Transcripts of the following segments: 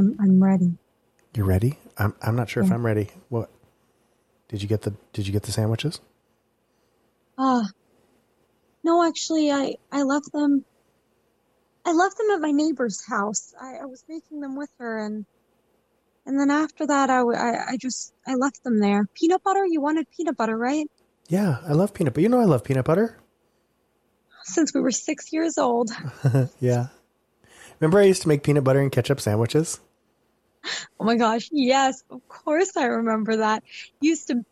I'm I'm ready. You're ready? I'm I'm not sure if I'm ready. What? Did you get the Did you get the sandwiches? Uh no, actually, I I left them. I left them at my neighbor's house. I, I was making them with her, and and then after that, I I just I left them there. Peanut butter. You wanted peanut butter, right? Yeah, I love peanut butter. You know I love peanut butter. Since we were six years old. yeah. Remember I used to make peanut butter and ketchup sandwiches? Oh my gosh, yes, of course I remember that. Used to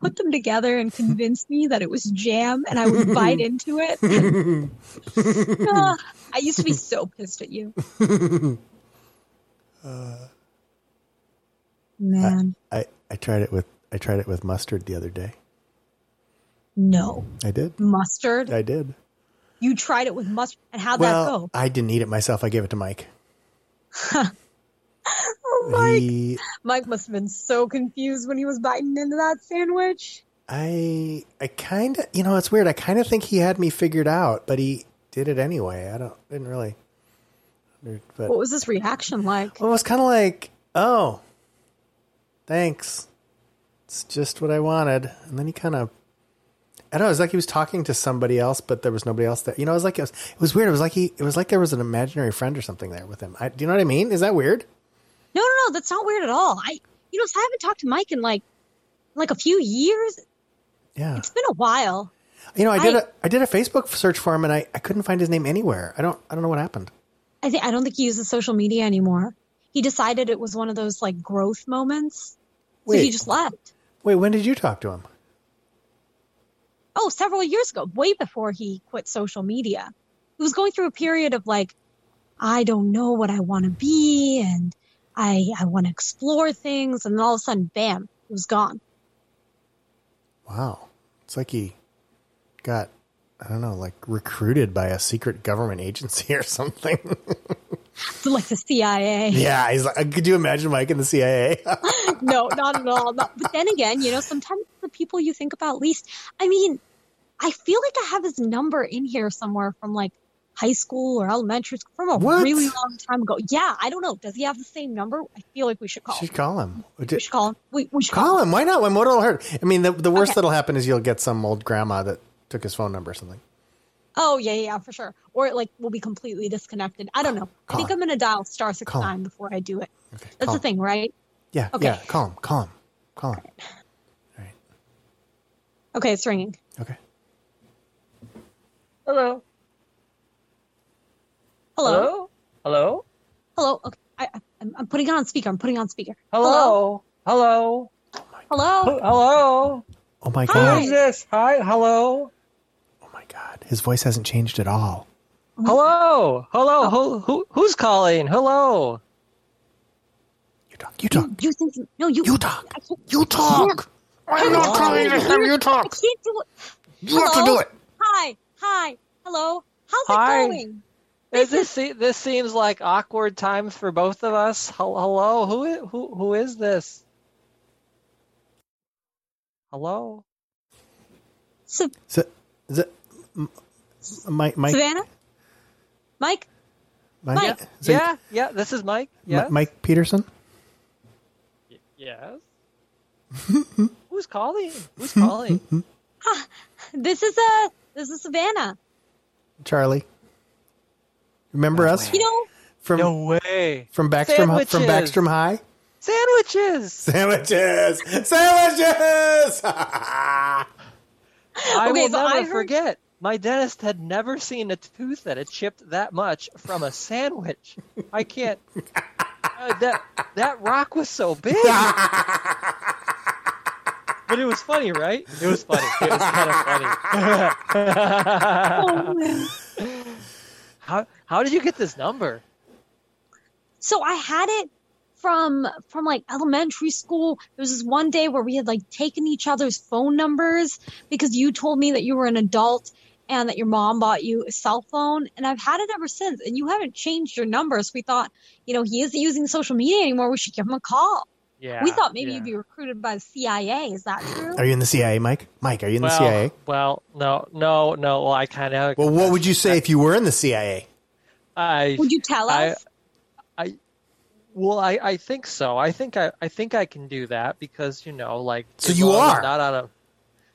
put them together and convince me that it was jam, and I would bite into it. Ah, I used to be so pissed at you. Man, I, I tried it with I tried it with mustard the other day. no. I did. Mustard? I did. You tried it with mustard, and how'd well, that go? I didn't eat it myself. I gave it to Mike. Oh, Mike. He, Mike must have been so confused when he was biting into that sandwich. I I kind of you know it's weird. I kind of think he had me figured out, but he did it anyway. I don't didn't really. But What was his reaction like? Well, it was kind of like, oh, thanks. It's just what I wanted. And then he kind of, I don't know. It was like he was talking to somebody else, but there was nobody else there. You know, it was like it was, it was weird. It was like he, it was like there was an imaginary friend or something there with him. I, do you know what I mean? Is that weird? No, no, no, that's not weird at all. I, you know, so I haven't talked to Mike in like, like a few years. Yeah. It's been a while. You know, I did I- a, I did a Facebook search for him, and I, I couldn't find his name anywhere. I don't, I don't know what happened. I think I don't think he uses social media anymore. He decided it was one of those like growth moments, so he just left. Wait, when did you talk to him? Oh, several years ago, way before he quit social media. He was going through a period of like, I don't know what I want to be, and I I want to explore things, and then all of a sudden, bam, it was gone. Wow, it's like he got, I don't know, like recruited by a secret government agency or something. So like the CIA. Yeah, he's like, uh, could you imagine Mike in the CIA? no, not at all. No. But then again, you know, sometimes the people you think about least. I mean, I feel like I have his number in here somewhere from like high school or elementary school from a What? really long time ago. Yeah, I don't know. Does he have the same number? I feel like we should call. should him. call him. We should call him. We, we should Call him. Why not? When what'll hurt? I mean, the the worst Okay. that'll happen is you'll get some old grandma that took his phone number or something. Oh yeah, yeah, yeah, for sure. Or like we'll be completely disconnected. I don't know. I think him. I'm gonna dial star six Call him. nine before I do it. Okay, That's call the him. thing, right? Yeah, Okay. yeah. Call him. Call him. Call him. Okay, it's ringing. Okay. Hello. Hello. Hello. Hello. Okay, I, I, I'm, I'm putting it on speaker. I'm putting it on speaker. Hello. Hello. Hello. Hello. Oh, oh my Who god. is this? Hi. Hello. Oh my god. His voice hasn't changed at all. Hello. Hello. Oh. Who, who who's calling? Hello. You talk. You talk. You, you think no? You You talk. I can't- You talk. I I'm can't- not calling this time. You talk. I can't do it. You have to Hello? do it. Hi. Hi. Hello. How's Hi. it going? Is this se- this seems like awkward times for both of us? Hello. Who who who is this? Hello. So, So, is it, M- Mike, Mike, Savannah. Mike. Mike, Mike. is it yeah. Yeah. This is Mike. Mi- Yeah. Mike Peterson. Yes. Who's calling? Who's calling? This is uh This is Savannah. Charlie. Remember us You know. from no way. from Backstrom from Backstrom High? Sandwiches. Sandwiches. Sandwiches. I Okay, will so never I heard- forget. My dentist had never seen a tooth that had chipped that much from a sandwich. I can't. Uh, that that rock was so big. but it was funny, right? It was funny. It was kind of funny. Oh, funny. man. how how did you get this number? So I had it from from like elementary school. There was this one day where we had like taken each other's phone numbers because you told me that you were an adult and that your mom bought you a cell phone and I've had it ever since and you haven't changed your number so we thought you know he isn't using social media anymore we should give him a call Yeah. we thought maybe yeah. you'd be recruited by the CIA is that true Are you in the CIA, Mike? Mike, are you in the CIA? Well, no, no, no. Well, I kind of. Well, what would you say if you were in the CIA? I would you tell I- us I Well, I, I think so. I think I, I think I can do that because you know, like. So as you long as are? not on a.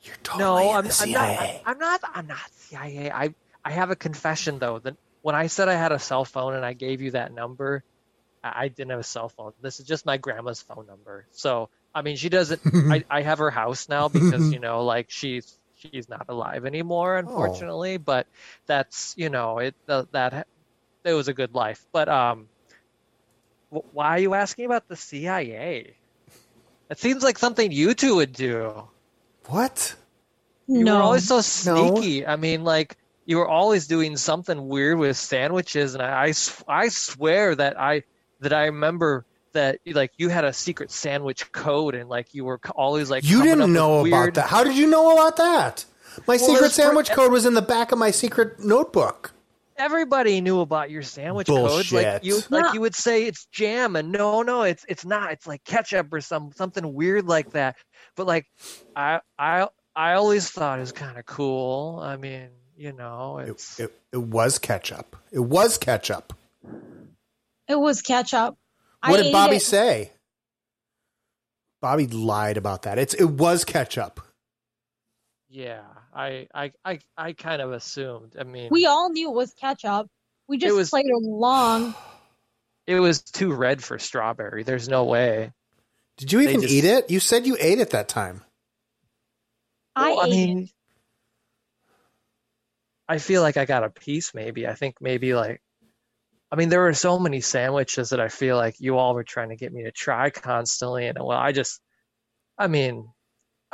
You're totally No, I'm, the I'm not. CIA. I'm not. I'm not CIA. I I have a confession though that when I said I had a cell phone and I gave you that number, I, I didn't have a cell phone. This is just my grandma's phone number. So I mean, she doesn't. I I have her house now because you know, like she's she's not alive anymore, unfortunately. But that's you know, it uh, that it was a good life. But um, wh- why are you asking about the CIA? It seems like something you two would do. What? You no. were always so No. sneaky. I mean, like you were always doing something weird with sandwiches, and I I swear that I that I remember that like you had a secret sandwich code, and like you were always like You didn't with know about that. How did you know about that? My secret there's per- sandwich code was in the back of my secret notebook. Everybody knew about your sandwich codes. Like you, like Yeah. you would say it's jam, and no, no, it's it's not. It's like ketchup or some something weird like that. But like, I I I always thought it was kind of cool. I mean, you know, It, it's it, it was ketchup. It was ketchup. It was ketchup. What I did Bobby it. say? Bobby lied about that. It's it was ketchup. Yeah, I I I, I kind of assumed. I mean, We all knew it was ketchup. We just was- played along. it was too red for strawberry. There's no way. Did you even just- eat it? You said you ate it that time. I Well, I ate mean, it. I feel like I got a piece. Maybe I think maybe like, I mean, there were so many sandwiches that I feel like you all were trying to get me to try constantly, and well, I just, I mean, I,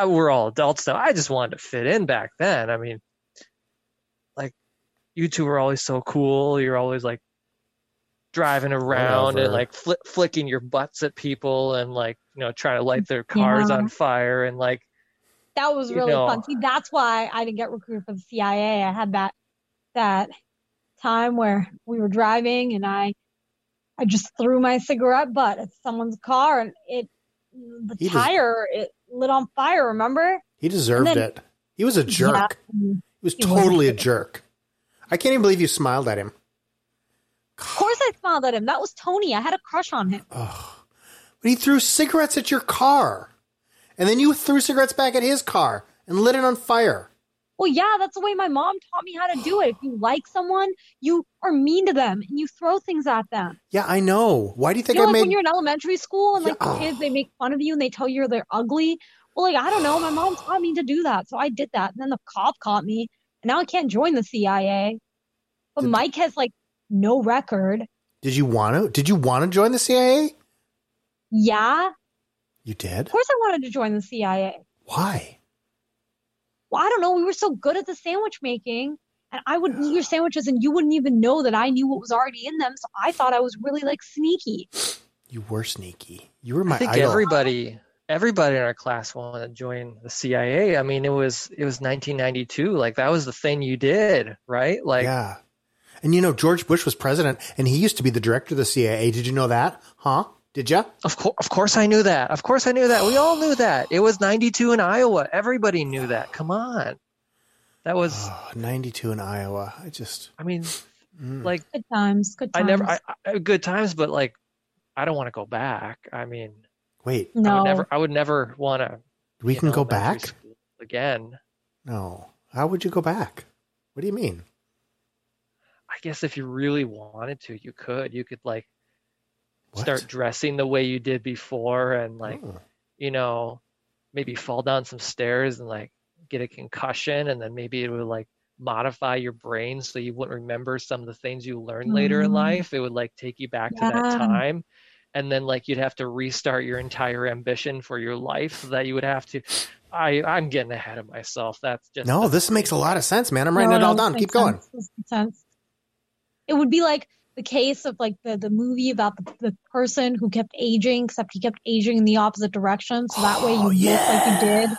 we're all adults now. I just wanted to fit in back then. I mean, like, you two were always so cool. You're always like driving around Whatever. and like fli flicking your butts at people and like you know trying to light their cars Yeah. on fire and like That was you really know- fun. See, that's why I didn't get recruited for the CIA. I had that that time where we were driving and I I just threw my cigarette butt at someone's car and it the He just- tire it lit on fire, remember? He deserved then- it. He was a jerk. Yeah. He was He was a totally a jerk. jerk. I can't even believe you smiled at him. Of course I smiled at him. That was Tony. I had a crush on him. But he threw cigarettes at your car. And then you threw cigarettes back at his car and lit it on fire. Well, yeah, that's the way my mom taught me how to do it. If you like someone, you are mean to them and you throw things at them. Yeah, I know. Why do you think You know, I like made when you're in elementary school and like Yeah. the kids, they make fun of you and they tell you they're ugly. Well, like I don't know, my mom taught me to do that, so I did that. And then the cop caught me, and now I can't join the CIA. But Did- Mike has like no record. Did you want to? Did you want to join the CIA? Yeah, You did? of course I wanted to join the CIA. Why? Well, I don't know. We were so good at the sandwich making, and I would eat your sandwiches, and you wouldn't even know that I knew what was already in them. So I thought I was really like sneaky. You were sneaky. You were my I think idol. everybody everybody in our class wanted to join the CIA. I mean, it was it was 1992. Like that was the thing you did, right? Like yeah. And you know, George Bush was president, and he used to be the director of the CIA. Did you know that? Huh? Did you? of course of course I knew that. Of course I knew that. We all knew that. It was 92 in Iowa. Everybody knew that. Come on. That was Oh, 92 in Iowa. I just. I mean, mm. like Good times. Good times. I never I, I good times, but like I don't want to go back. I mean, Wait, I no. would never I would never want to we can go back? again. No. How would you go back? What do you mean? I guess if you really wanted to, you could. You could like What? start dressing the way you did before and like Oh. you know maybe fall down some stairs and like get a concussion and then maybe it would like modify your brain so you wouldn't remember some of the things you learned later in Mm. life it would like take you back to that time and then like you'd have to restart your entire ambition for your life so that you would have to i i'm getting ahead of myself that's just No, this makes a lot of sense, man. I'm writing No, it all no, down. Keep makes going. sense. This makes sense. It would be like the case of like the, the movie about the, the person who kept aging, except he kept aging in the opposite direction. So that way you Oh, look like you did.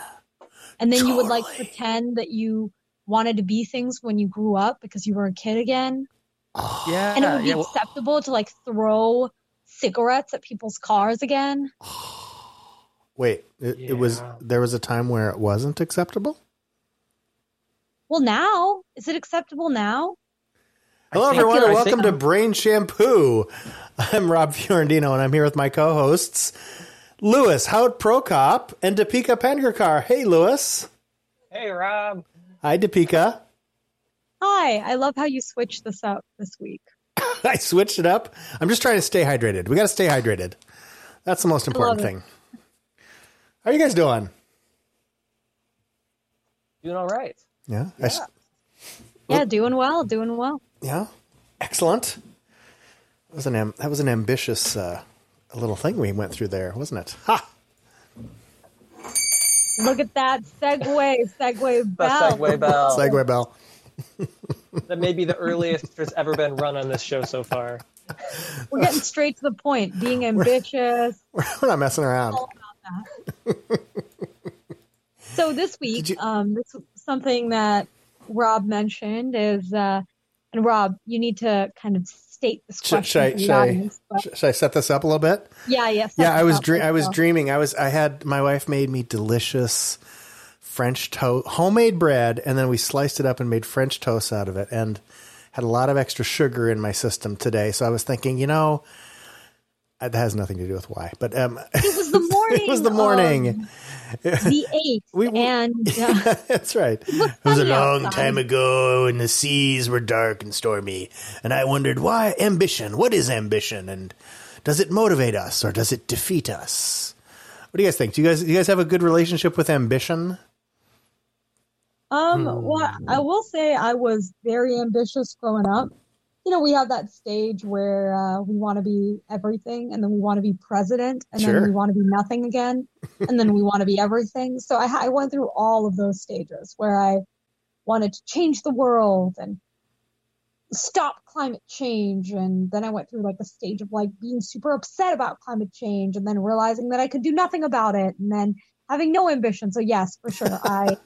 And then you would like pretend that you wanted to be things when you grew up because you were a kid again. Oh, yeah And it would be yeah well, acceptable to like throw cigarettes at people's cars again. Wait, it, it was there was a time where it wasn't acceptable? Well, now, is it acceptable now? Hello, think- everyone, and welcome to Brain Shampoo. I'm Rob Fiorentino, and I'm here with my co-hosts, Lewis Hout Prokop and Deepika Pengerkar. Hey, Lewis. Hey, Rob. Hi, Deepika. Hi, I love how you switched this up this week. I switched it up. I'm just trying to stay hydrated. We got to stay hydrated. That's the most important thing. How are you guys doing? Doing all right. Yeah. I s- Yeah, doing well, doing well. Yeah. Excellent. That was an am- that was an ambitious uh, little thing we went through there, wasn't it? Ha! Look at that segue, segue The bell. segue bell. Segue bell. That may be the earliest there's ever been run on this show so far. We're getting straight to the point. Being ambitious. We're not messing around. So this week, you- um, this something that Rob mentioned is, uh, and Rob, you need to kind of state this question should, I, should, I, audience. sh- should I set this up a little bit? yeah, yes. Yeah, I was dre-. I was dreaming. I was I had my wife made me delicious French toast, homemade bread, and then we sliced it up and made French toast out of it, and had a lot of extra sugar in my system today. So I was thinking, you know, that has nothing to do with why, but um, It was the morning. it was the morning. the eighth, We- we- and uh, That's right. It was a long outside. time ago, and the seas were dark and stormy. And I wondered why ambition. What is ambition, and does it motivate us or does it defeat us? What do you guys think? Do you guys do you guys have a good relationship with ambition? Um, Hmm. well, I will say I was very ambitious growing up. You know, we have that stage where uh, we want to be everything, and then we want to be president, and Sure. then we want to be nothing again, and then we want to be everything. So I, I went through all of those stages where I wanted to change the world and stop climate change, and then I went through like a stage of like being super upset about climate change, and then realizing that I could do nothing about it, and then having no ambition. So yes, for sure, I.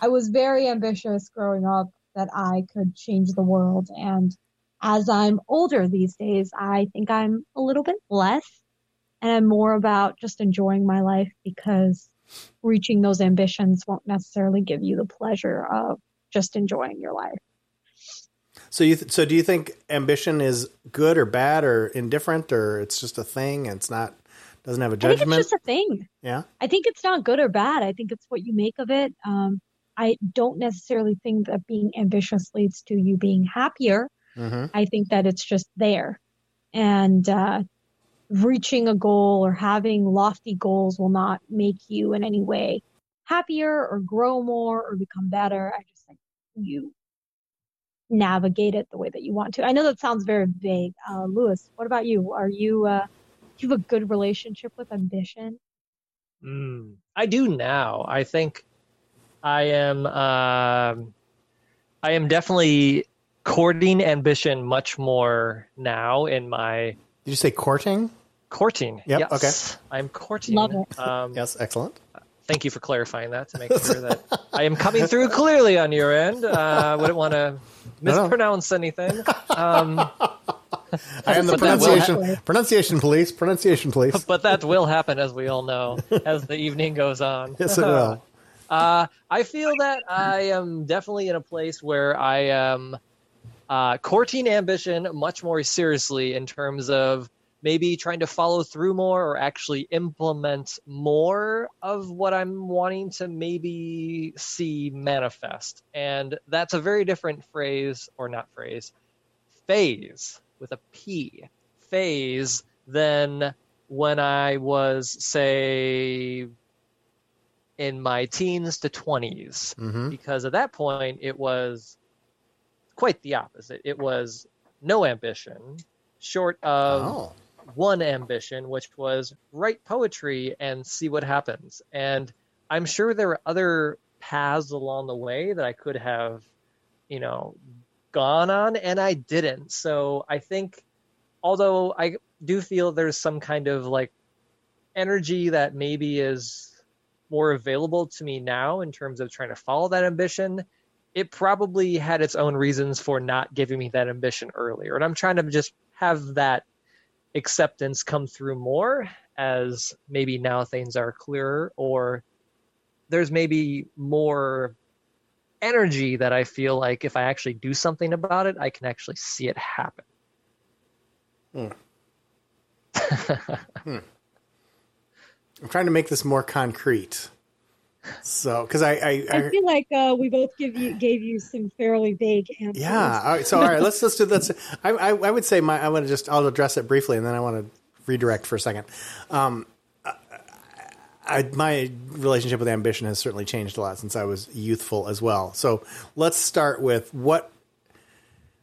I was very ambitious growing up that I could change the world. And as I'm older these days, I think I'm a little bit less and I'm more about just enjoying my life because reaching those ambitions won't necessarily give you the pleasure of just enjoying your life. So you th- so do you think ambition is good or bad or indifferent or it's just a thing and it's not doesn't have a judgment? I think it's just a thing. yeah. I think it's not good or bad. I think it's what you make of it. Um, I don't necessarily think that being ambitious leads to you being happier. Hmm I think that it's just there. And uh, reaching a goal or having lofty goals will not make you in any way happier or grow more or become better. I just think you navigate it the way that you want to. I know that sounds very vague. Uh, Lewis, what about you? Are you, uh, do you have a good relationship with ambition? Mm, I do now. I think I am. Um, I am definitely courting ambition much more now in my Did you say courting? courting. Yep, Yes, Okay. I'm courting. Love it. Um, Yes, excellent. Thank you for clarifying that to make sure that I am coming through clearly on your end. Uh, I wouldn't want to No, no. mispronounce anything. Um, I am the But that will pronunciation pronunciation police. Pronunciation police. but that will happen, as we all know, as the evening goes on. Yes, it will. Uh, I feel that I am definitely in a place where I am uh, core courting ambition much more seriously in terms of maybe trying to follow through more or actually implement more of what I'm wanting to maybe see manifest. And that's a very different phrase, or not phrase, phase with a P, phase than when I was, say, in my teens to 20s hmm because at that point it was quite the opposite. It was no ambition, short of Oh. one ambition, which was write poetry and see what happens. And I'm sure there were other paths along the way that I could have, you know, gone on, and I didn't. So I think, although I do feel there's some kind of like energy that maybe is more available to me now in terms of trying to follow that ambition, it probably had its own reasons for not giving me that ambition earlier. And I'm trying to just have that acceptance come through more as maybe now things are clearer or there's maybe more energy that I feel like if I actually do something about it, I can actually see it happen. Hmm. Hmm. I'm trying to make this more concrete. So, because I, I, I, feel like uh, we both give you gave you some fairly vague answers. Yeah. All right, so, all right, let's let's do let's. I, I, I would say my I want to just I'll address it briefly, and then I want to redirect for a second. Um, I, my relationship with ambition has certainly changed a lot since I was youthful as well. So let's start with what.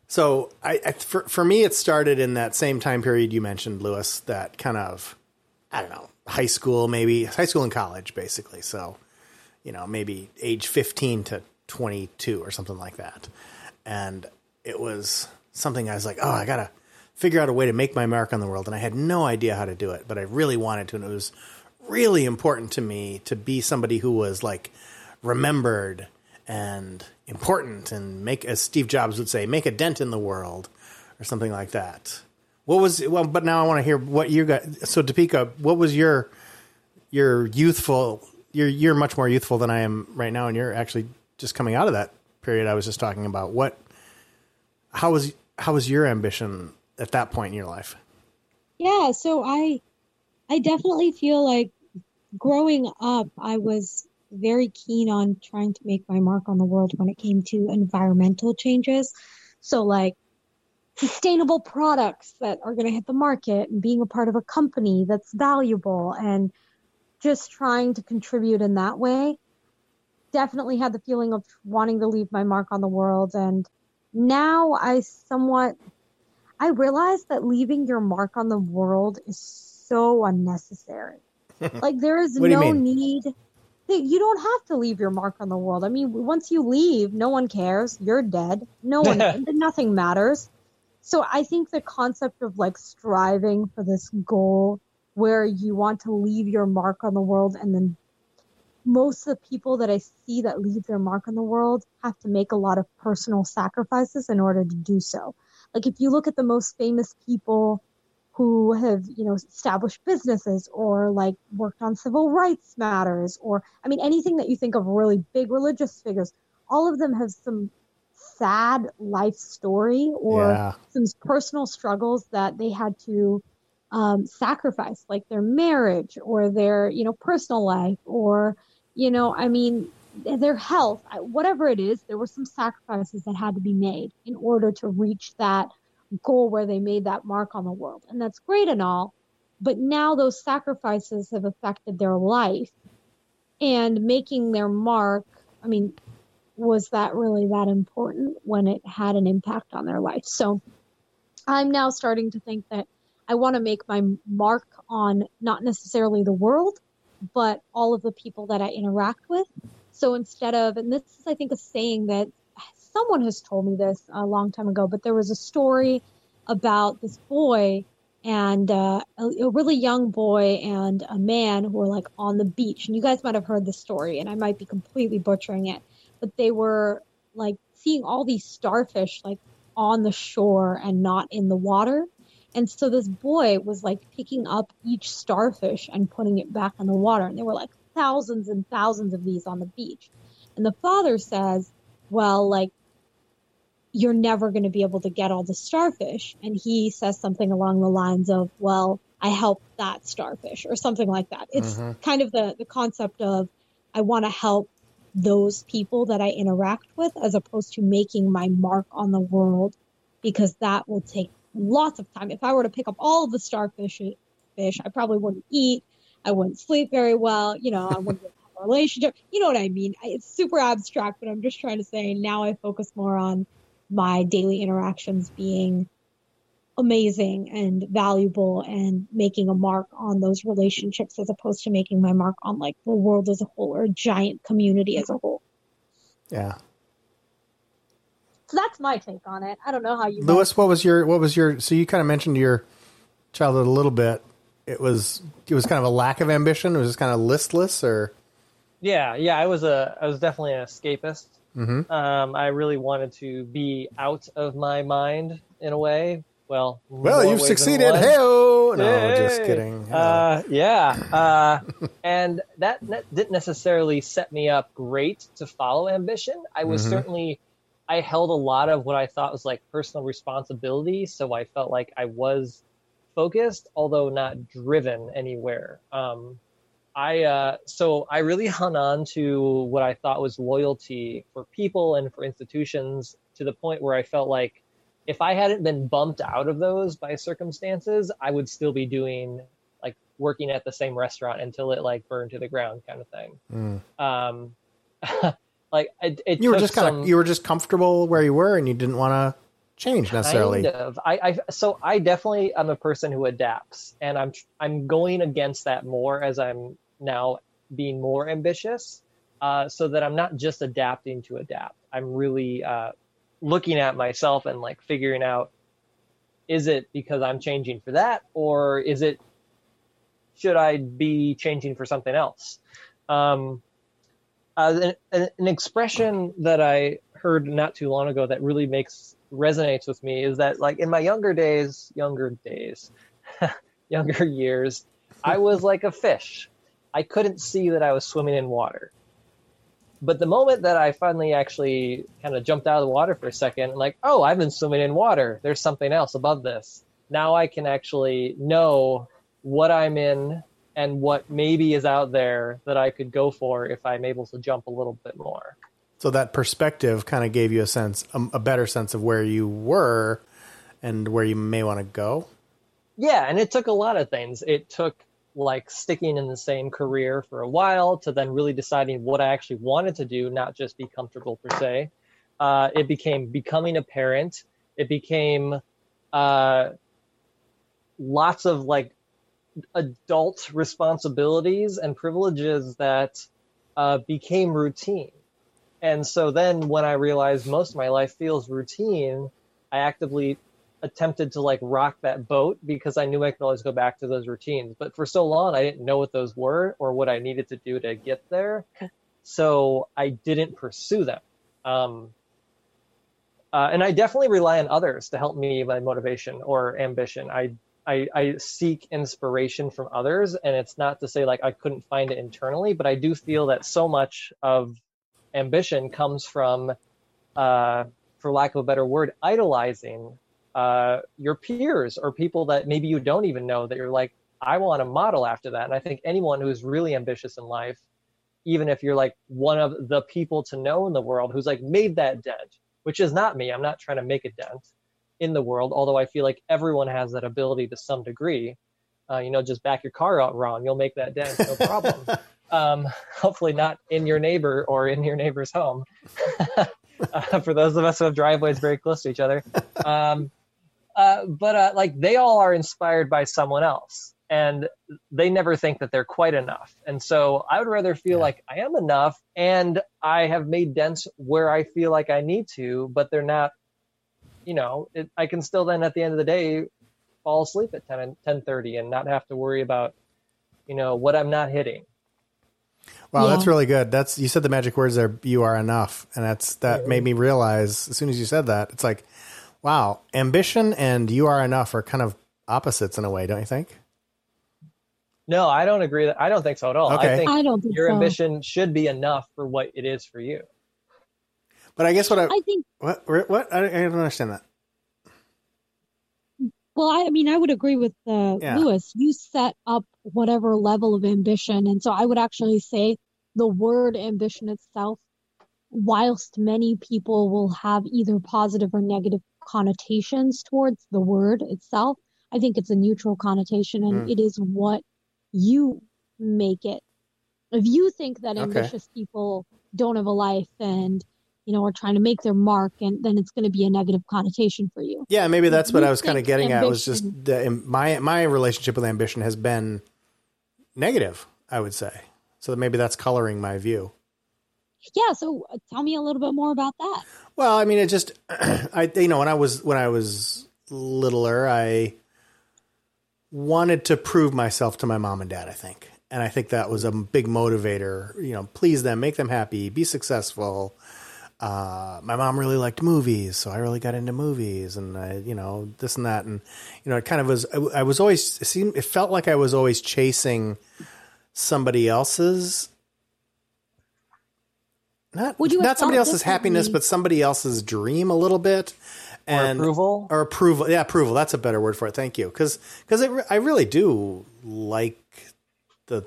So I, I for for me, it started in that same time period you mentioned, Lewis. That kind of, I don't know, high school, maybe high school and college, basically. So you know, maybe age 15 to 22 or something like that. And it was something I was like, oh, I got to figure out a way to make my mark on the world. And I had no idea how to do it, but I really wanted to. And it was really important to me to be somebody who was like remembered and important and make, as Steve Jobs would say, make a dent in the world or something like that. What was, well, but now I want to hear what you got. So, Deepika, what was your, your youthful you're you're much more youthful than I am right now, and you're actually just coming out of that period I was just talking about. What, how was how was your ambition at that point in your life? Yeah, so I, I definitely feel like growing up, I was very keen on trying to make my mark on the world when it came to environmental changes. So like sustainable products that are going to hit the market and being a part of a company that's valuable and just trying to contribute in that way. Definitely had the feeling of wanting to leave my mark on the world. And now I somewhat, I realize that leaving your mark on the world is so unnecessary. like there is no need. You don't have to leave your mark on the world. I mean, once you leave, no one cares. You're dead. No one, nothing matters. So I think the concept of like striving for this goal where you want to leave your mark on the world and then most of the people that I see that leave their mark on the world have to make a lot of personal sacrifices in order to do so. Like if you look at the most famous people who have, you know, established businesses or like worked on civil rights matters or I mean anything that you think of really big religious figures, all of them have some sad life story or yeah. some personal struggles that they had to um, sacrifice, like their marriage or their, you know, personal life or, you know, I mean, their health, whatever it is, there were some sacrifices that had to be made in order to reach that goal where they made that mark on the world. And that's great and all, but now those sacrifices have affected their life and making their mark. I mean, was that really that important when it had an impact on their life? So I'm now starting to think that I want to make my mark on not necessarily the world, but all of the people that I interact with. So instead of, and this is, I think, a saying that someone has told me this a long time ago, but there was a story about this boy and uh, a, a, really young boy and a man who were like on the beach. And you guys might have heard the story, and I might be completely butchering it, but they were like seeing all these starfish like on the shore and not in the water. And so this boy was like picking up each starfish and putting it back in the water. And there were like thousands and thousands of these on the beach. And the father says, well, like, you're never going to be able to get all the starfish. And he says something along the lines of, well, I helped that starfish or something like that. It's mm-hmm. kind of the, the concept of, I want to help those people that I interact with as opposed to making my mark on the world because that will take lots of time. If I were to pick up all the starfish, fish, I probably wouldn't eat. I wouldn't sleep very well. You know, I wouldn't have a relationship. You know what I mean? It's super abstract, but I'm just trying to say now I focus more on my daily interactions being amazing and valuable and making a mark on those relationships as opposed to making my mark on like the world as a whole or a giant community as a whole. Yeah. So that's my take on it. I don't know how you. Lewis, what was your what was your? So you kind of mentioned your childhood a little bit. It was it was kind of a lack of ambition. It was just kind of listless, or yeah, yeah. I was a I was definitely an escapist. Mm-hmm. Um, I really wanted to be out of my mind in a way. Well, well, you've succeeded. Hey, no, hey. just kidding. Uh, yeah, uh, and that, that, didn't necessarily set me up great to follow ambition. I was mm-hmm. certainly I held a lot of what I thought was like personal responsibility. So I felt like I was focused, although not driven anywhere. Um, I uh, so I really hung on to what I thought was loyalty for people and for institutions to the point where I felt like if I hadn't been bumped out of those by circumstances, I would still be doing like working at the same restaurant until it like burned to the ground, kind of thing. Mm. Um, like it, it You were just kind of you were just comfortable where you were, and you didn't want to change necessarily. Kind of. I, I so I definitely am a person who adapts, and I'm I'm going against that more as I'm now being more ambitious, uh, so that I'm not just adapting to adapt. I'm really uh, looking at myself and like figuring out is it because I'm changing for that, or is it should I be changing for something else? Um, uh, an, an expression that I heard not too long ago that really makes resonates with me is that like in my younger days, younger days, younger years, I was like a fish. I couldn't see that I was swimming in water. But the moment that I finally actually kind of jumped out of the water for a second, like, oh, I've been swimming in water. There's something else above this. Now I can actually know what I'm in and what maybe is out there that I could go for if I'm able to jump a little bit more. So that perspective kind of gave you a sense, a, a better sense of where you were and where you may want to go. Yeah, and it took a lot of things. It took like sticking in the same career for a while to then really deciding what I actually wanted to do, not just be comfortable per se. Uh, it became becoming a parent. It became uh, lots of like adult responsibilities and privileges that uh, became routine. And so then when I realized most of my life feels routine, I actively attempted to like rock that boat because I knew I could always go back to those routines. But for so long, I didn't know what those were or what I needed to do to get there. So I didn't pursue them. Um, uh, and I definitely rely on others to help me my motivation or ambition. I, I I seek inspiration from others, and it's not to say like I couldn't find it internally, but I do feel that so much of ambition comes from, uh, for lack of a better word, idolizing uh, your peers or people that maybe you don't even know that you're like, I want to model after that. And I think anyone who's really ambitious in life, even if you're like one of the people to know in the world who's like made that dent, which is not me, I'm not trying to make a dent in the world, although I feel like everyone has that ability to some degree. Uh, you know, just back your car out wrong, you'll make that dent, no problem. um, hopefully not in your neighbor or in your neighbor's home. uh, for those of us who have driveways very close to each other. Um, uh, but uh, like they all are inspired by someone else and they never think that they're quite enough. And so I would rather feel Yeah. like I am enough and I have made dents where I feel like I need to, but they're not, you know, it, I can still then at the end of the day fall asleep at 10 and 10:30 and not have to worry about, you know, what I'm not hitting. Wow, Yeah. that's really good. That's you said the magic words there. You are enough, and that's that mm-hmm. made me realize as soon as you said that it's like, wow, ambition and you are enough are kind of opposites in a way, don't you think? No, I don't agree that I don't think so at all. Okay. I think I don't think your so. ambition should be enough for what it is for you. But I guess what I I think what what I, I don't understand that. Well, I, I mean, I would agree with uh, Yeah. Lewis. You set up whatever level of ambition. And so I would actually say the word ambition itself, whilst many people will have either positive or negative connotations towards the word itself, I think it's a neutral connotation and Mm. it is what you make it. If you think that Okay. ambitious people don't have a life and, you know, are trying to make their mark, and then it's going to be a negative connotation for you. Yeah, maybe that's what You I was kind of getting at. Was just the, my my relationship with ambition has been negative. I would say so. Maybe that's coloring my view. Yeah, so uh, tell me a little bit more about that. Well, I mean, it just, I, you know, when I was, when I was littler, I wanted to prove myself to my mom and dad, I think. And I think that was a big motivator, you know, please them, make them happy, be successful. Uh, my mom really liked movies, so I really got into movies and I, you know, this and that. And, you know, it kind of was, I, I was always, it seemed, it felt like I was always chasing somebody else's not Would you not somebody else's happiness, but somebody else's dream a little bit. and approval? or approval. Yeah, approval. That's a better word for it. Thank you. Because because I really do like the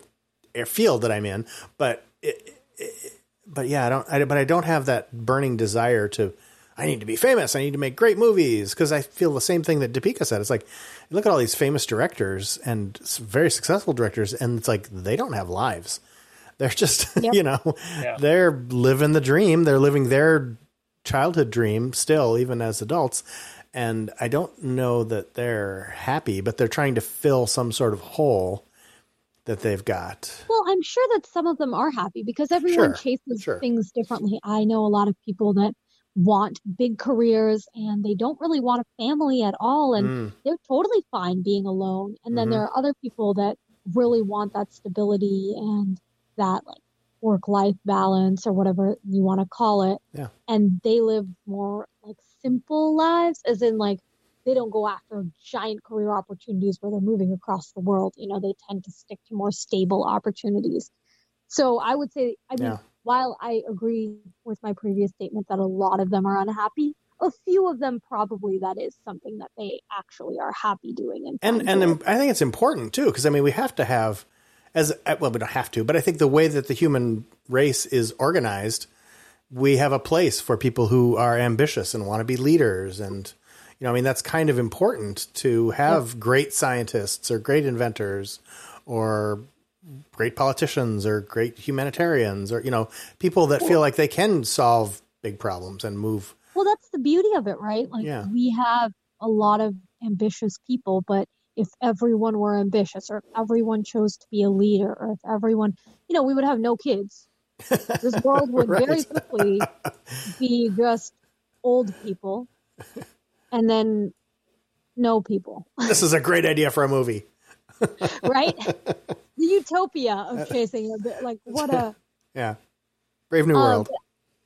field that I'm in, but it, it, but yeah, I don't. I, but I don't have that burning desire to. I need to be famous. I need to make great movies because I feel the same thing that Deepika said. It's like look at all these famous directors and very successful directors, and it's like they don't have lives. They're just Yep. you know Yeah. they're living the dream. They're living their childhood dream still, even as adults. And I don't know that they're happy, but they're trying to fill some sort of hole that they've got. Well, I'm sure that some of them are happy because everyone Sure, chases sure. things differently. I know a lot of people that want big careers and they don't really want a family at all and Mm, they're totally fine being alone. And then Mhm. there are other people that really want that stability and that like work life balance or whatever you want to call it. Yeah. And they live more like simple lives, as in like they don't go after giant career opportunities where they're moving across the world. You know, they tend to stick to more stable opportunities. So I would say, I mean, Yeah. while I agree with my previous statement that a lot of them are unhappy, a few of them probably that is something that they actually are happy doing. And and and I think it's important too because I mean we have to have as well we don't have to, but I think the way that the human race is organized, we have a place for people who are ambitious and want to be leaders and you know I mean that's kind of important to have great scientists or great inventors or great politicians or great humanitarians or you know people that feel like they can solve big problems and move Well, that's the beauty of it, right? Like Yeah. we have a lot of ambitious people, but if everyone were ambitious or if everyone chose to be a leader or if everyone, you know, we would have no kids. This world would very quickly be just old people and then no people, this is a great idea for a movie. right? the utopia of chasing a bit like what a Yeah. Brave New Um, World.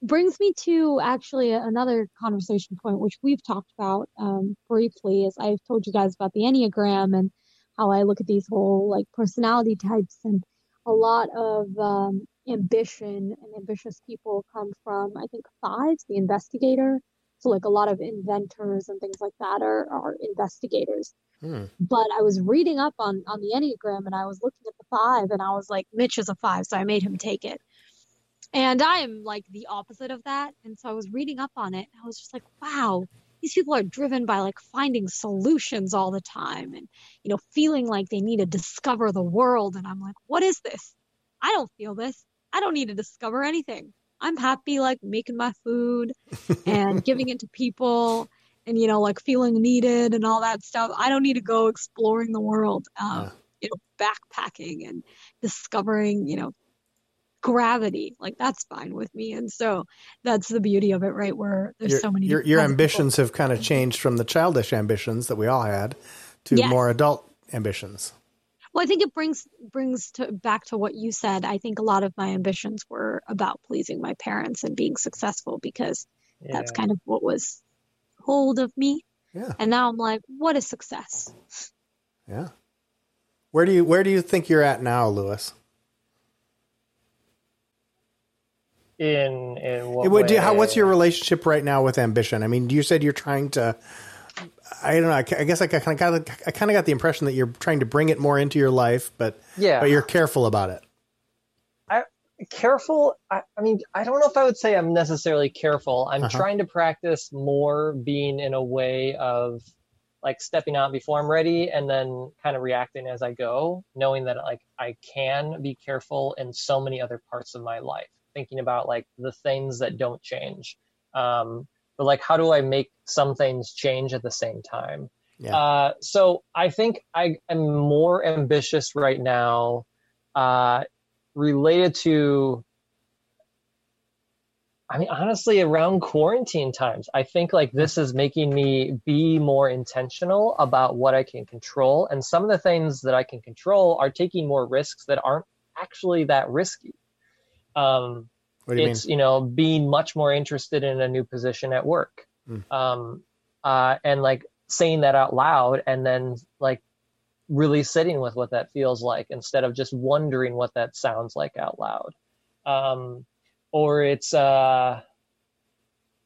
brings me to actually another conversation point, which we've talked about um, briefly, is I've told you guys about the Enneagram and how I look at these whole like personality types, and a lot of um, ambition and ambitious people come from, I think, fives, the investigator. So like a lot of inventors and things like that are, are investigators. Hmm. But I was reading up on on the Enneagram and I was looking at the five and I was like, Mitch is a five, so I made him take it. And I am like the opposite of that. And so I was reading up on it and I was just like, wow, these people are driven by like finding solutions all the time and, you know, feeling like they need to discover the world. And I'm like, what is this? I don't feel this. I don't need to discover anything. I'm happy like making my food and giving it to people and, you know, like feeling needed and all that stuff. I don't need to go exploring the world, um, you know, backpacking and discovering, you know, gravity like that's fine with me and so that's the beauty of it right where there's your, so many your, your people. ambitions have kind of changed from the childish ambitions that we all had to Yes. more adult ambitions. Well i think it brings brings to back to what you said i think a lot of my ambitions were about pleasing my parents and being successful because that's kind of what was hold of me Yeah. and now i'm like what a success Yeah. Where do you where do you think you're at now, Lewis? in in what It would- do you- how, way? what's your relationship right now with ambition? I mean, you said you're trying to. I don't know. I, I guess I kind of got I kind of got the impression that you're trying to bring it more into your life, but yeah but you're careful about it. careful I, I mean i don't know if i would say i'm necessarily careful i'm Uh-huh. trying to practice more being in a way of like stepping out before i'm ready and then kind of reacting as i go knowing that like i can be careful in so many other parts of my life thinking about like the things that don't change um but like how do i make some things change at the same time? Yeah. uh so i think i am more ambitious right now uh related to I mean honestly around quarantine times. I think like this is making me be more intentional about what I can control and some of the things that I can control are taking more risks that aren't actually that risky. Um What do you it's you know being much more interested in a new position at work Mm. um uh and like saying that out loud and then like really sitting with what that feels like instead of just wondering what that sounds like out loud um or it's uh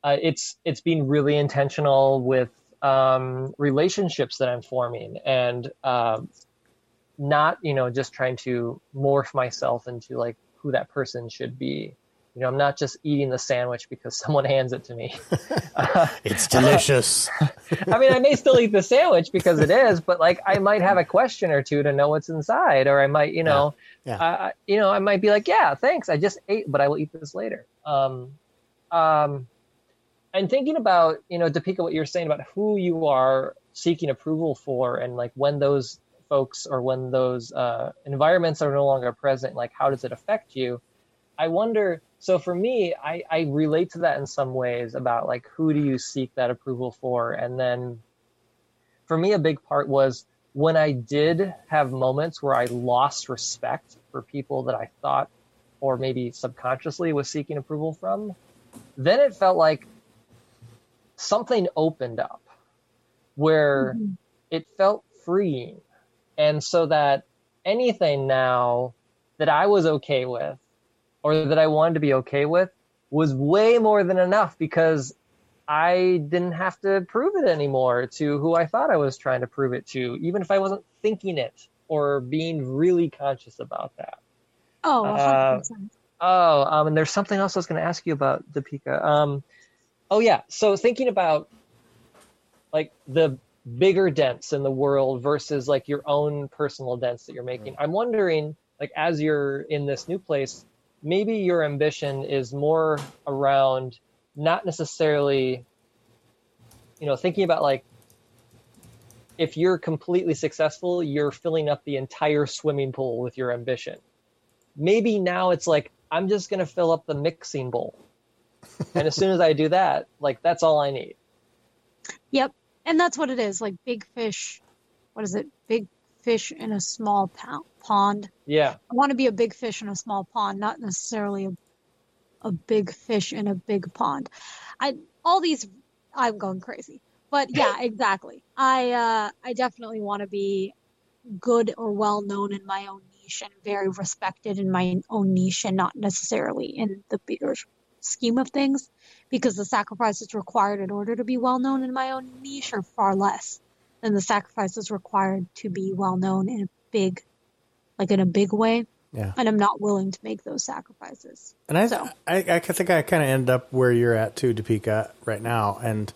uh, it's it's being really intentional with um, relationships that I'm forming and um, not you know just trying to morph myself into like who that person should be. You know, I'm not just eating the sandwich because someone hands it to me. it's delicious. I mean, I may still eat the sandwich because it is, but like I might have a question or two to know what's inside, or I might, you know, Yeah. Yeah. Uh, you know, I might be like, yeah, thanks, I just ate, but I will eat this later. Um, um, and thinking about, you know, Deepika, what you're saying about who you are seeking approval for, and like when those folks or when those uh, environments are no longer present, like how does it affect you? I wonder. So for me, I, I relate to that in some ways about like who do you seek that approval for, and then for me, a big part was when I did have moments where I lost respect for people that I thought, or maybe subconsciously, was seeking approval from. Then it felt like something opened up where Mhm. it felt freeing. And so that anything now that I was okay with or that I wanted to be okay with was way more than enough because I didn't have to prove it anymore to who I thought I was trying to prove it to, even if I wasn't thinking it or being really conscious about that. Oh, Uh, 100%. Oh, um, and there's something else I was going to ask you about, Deepika. Um, oh yeah, so thinking about like the bigger dents in the world versus like your own personal dents that you're making. I'm wondering, like, as you're in this new place, maybe your ambition is more around not necessarily, you know, thinking about like if you're completely successful, you're filling up the entire swimming pool with your ambition. Maybe now it's like I'm just going to fill up the mixing bowl. and as soon as I do that, like that's all I need. Yep. And that's what it is. Like big fish. What is it? Big fish in a small pound, pond. Yeah. I want to be a big fish in a small pond, not necessarily a, a big fish in a big pond. I all these I'm going crazy. But yeah, exactly. I uh I definitely want to be good or well known in my own niche and very respected in my own niche and not necessarily in the bigger scheme of things because the sacrifices required in order to be well known in my own niche are far less than the sacrifices required to be well known in a big like in a big way Yeah. and I'm not willing to make those sacrifices. And I, So. I, I think I kind of end up where you're at too, Deepika, right now. And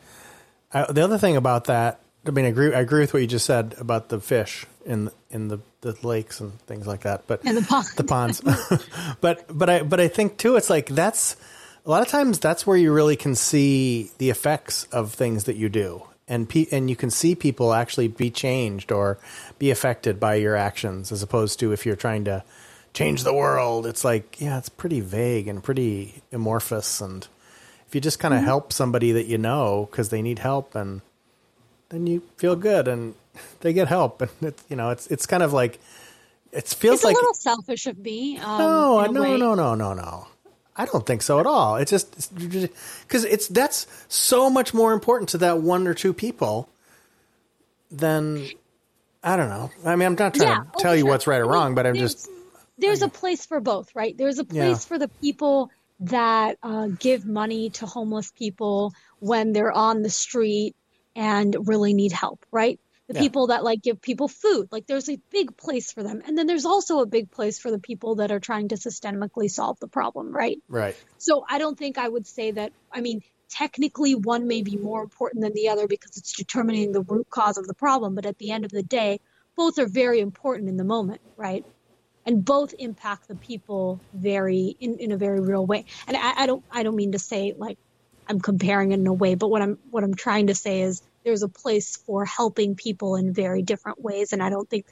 I, the other thing about that, I mean, I agree, I agree with what you just said about the fish in in the, the lakes and things like that. But In the pond. the ponds. but but I but I think too, it's like that's a lot of times that's where you really can see the effects of things that you do. And pe- and you can see people actually be changed or be affected by your actions, as opposed to if you're trying to change the world. It's like yeah, it's pretty vague and pretty amorphous. And if you just kind of help somebody that you know because they need help, and then you feel good and they get help, and it's you know it's it's kind of like it feels It's like a little selfish of me. Um, no, no, no, no, no, no. I don't think so at all. It's just because it's that's so much more important to that one or two people than I don't know. I mean, I'm not trying Yeah, to tell you what's right or wrong, but I'm there's- just there's a place for both, right? There's a place for the people that uh, give money to homeless people when they're on the street and really need help, right? The Yeah. people that like give people food, like there's a big place for them. And then there's also a big place for the people that are trying to systemically solve the problem, right? right. So I don't think I would say that. I mean, technically, one may be more important than the other because it's determining the root cause of the problem. But at the end of the day, both are very important in the moment, right? And both impact the people very in, in a very real way. And I, I don't I don't mean to say like I'm comparing it in a way, but what I'm what I'm trying to say is there's a place for helping people in very different ways, and I don't think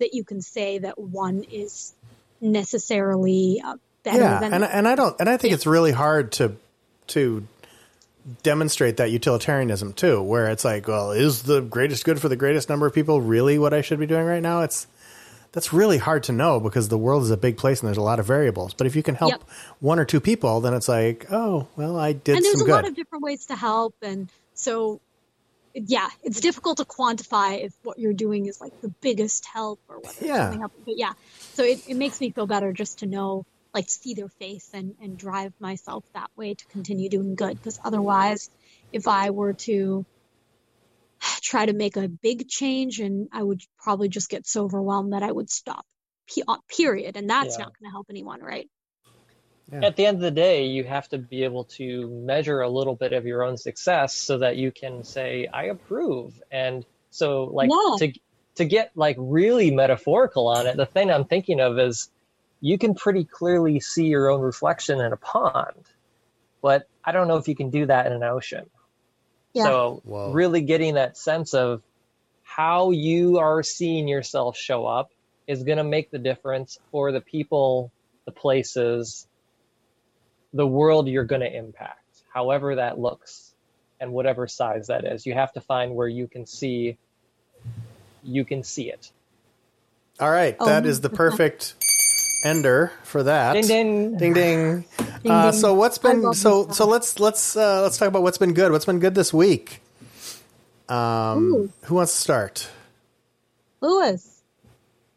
that you can say that one is necessarily uh, better Yeah, than and and I don't and I think it's really hard to to demonstrate that utilitarianism too, where it's like, well, is the greatest good for the greatest number of people really what I should be doing right now? It's that's really hard to know because the world is a big place and there's a lot of variables. But if you can help Yep. one or two people, then it's like, oh, well, I did and there's a good. lot of different ways to help and so yeah it's difficult to quantify if what you're doing is like the biggest help or whether it's Yeah. something but yeah so it, it makes me feel better just to know like see their face and and drive myself that way to continue doing good because otherwise if I were to try to make a big change and I would probably just get so overwhelmed that I would stop uh, period and that's yeah. not going to help anyone right yeah. At the end of the day, you have to be able to measure a little bit of your own success so that you can say, I approve. And so, like, yeah. to, to get like really metaphorical on it, the thing I'm thinking of is you can pretty clearly see your own reflection in a pond, but I don't know if you can do that in an ocean. Yeah. So, Whoa. really getting that sense of how you are seeing yourself show up is going to make the difference for the people, the places, the world you're going to impact, however that looks and whatever size that is. You have to find where you can see you can see it. All right, oh. that is the perfect ender for that. Ding ding ding ding. ding, uh, ding. So what's been so so let's let's uh, let's talk about what's been good. What's been good this week? Um, who wants to start? Lewis.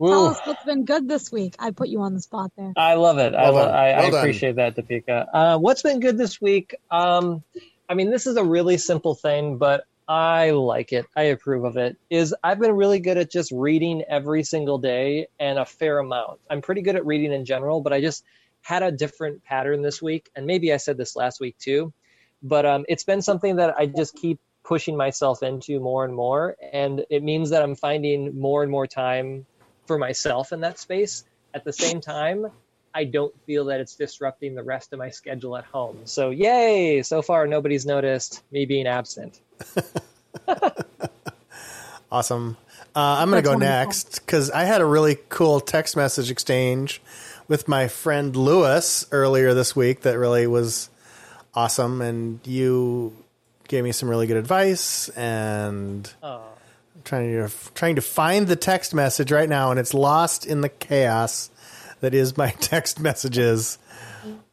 Tell us what's been good this week. I put you on the spot there. I love it. Well I, lo- I, well I appreciate that, Deepika. Uh, what's been good this week? Um, I mean, this is a really simple thing, but I like it. I approve of it. Is I've been really good at just reading every single day and a fair amount. I'm pretty good at reading in general, but I just had a different pattern this week, and maybe I said this last week too. But um, it's been something that I just keep pushing myself into more and more, and it means that I'm finding more and more time for myself in that space. At the same time, I don't feel that it's disrupting the rest of my schedule at home. So, yay! So far, nobody's noticed me being absent. awesome. Uh, I'm going to go next because I had a really cool text message exchange with my friend Lewis earlier this week that really was awesome. And you gave me some really good advice and. Oh trying to trying to find the text message right now, and it's lost in the chaos that is my text messages.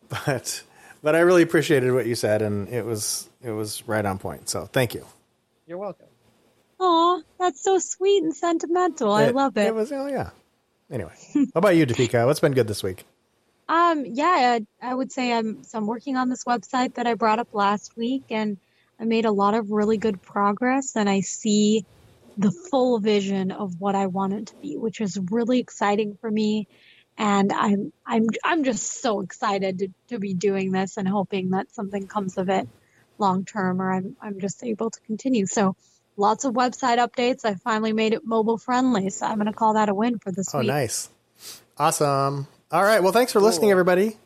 But but I really appreciated what you said, and it was it was right on point. So thank you. You're welcome. Oh, that's so sweet and sentimental. It, I love it. It was oh yeah. Anyway, how about you, Deepika? What's been good this week? Um, yeah, I, I would say I'm so I'm working on this website that I brought up last week, and I made a lot of really good progress, and I see the full vision of what I want it to be, which is really exciting for me. And I'm I'm I'm just so excited to, to be doing this and hoping that something comes of it long term or I'm I'm just able to continue. So lots of website updates. I finally made it mobile friendly. So I'm gonna call that a win for this oh, week. Oh nice. Awesome. All right. Well thanks for cool. listening everybody.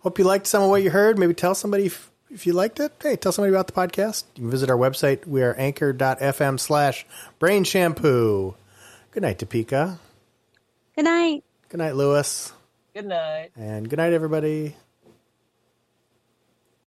Hope you liked some of what you heard. Maybe tell somebody if, if you liked it, hey, tell somebody about the podcast. You can visit our website. We are anchor.fm slash brain shampoo. Good night, Deepika. Good night. Good night, Lewis. Good night. And good night, everybody.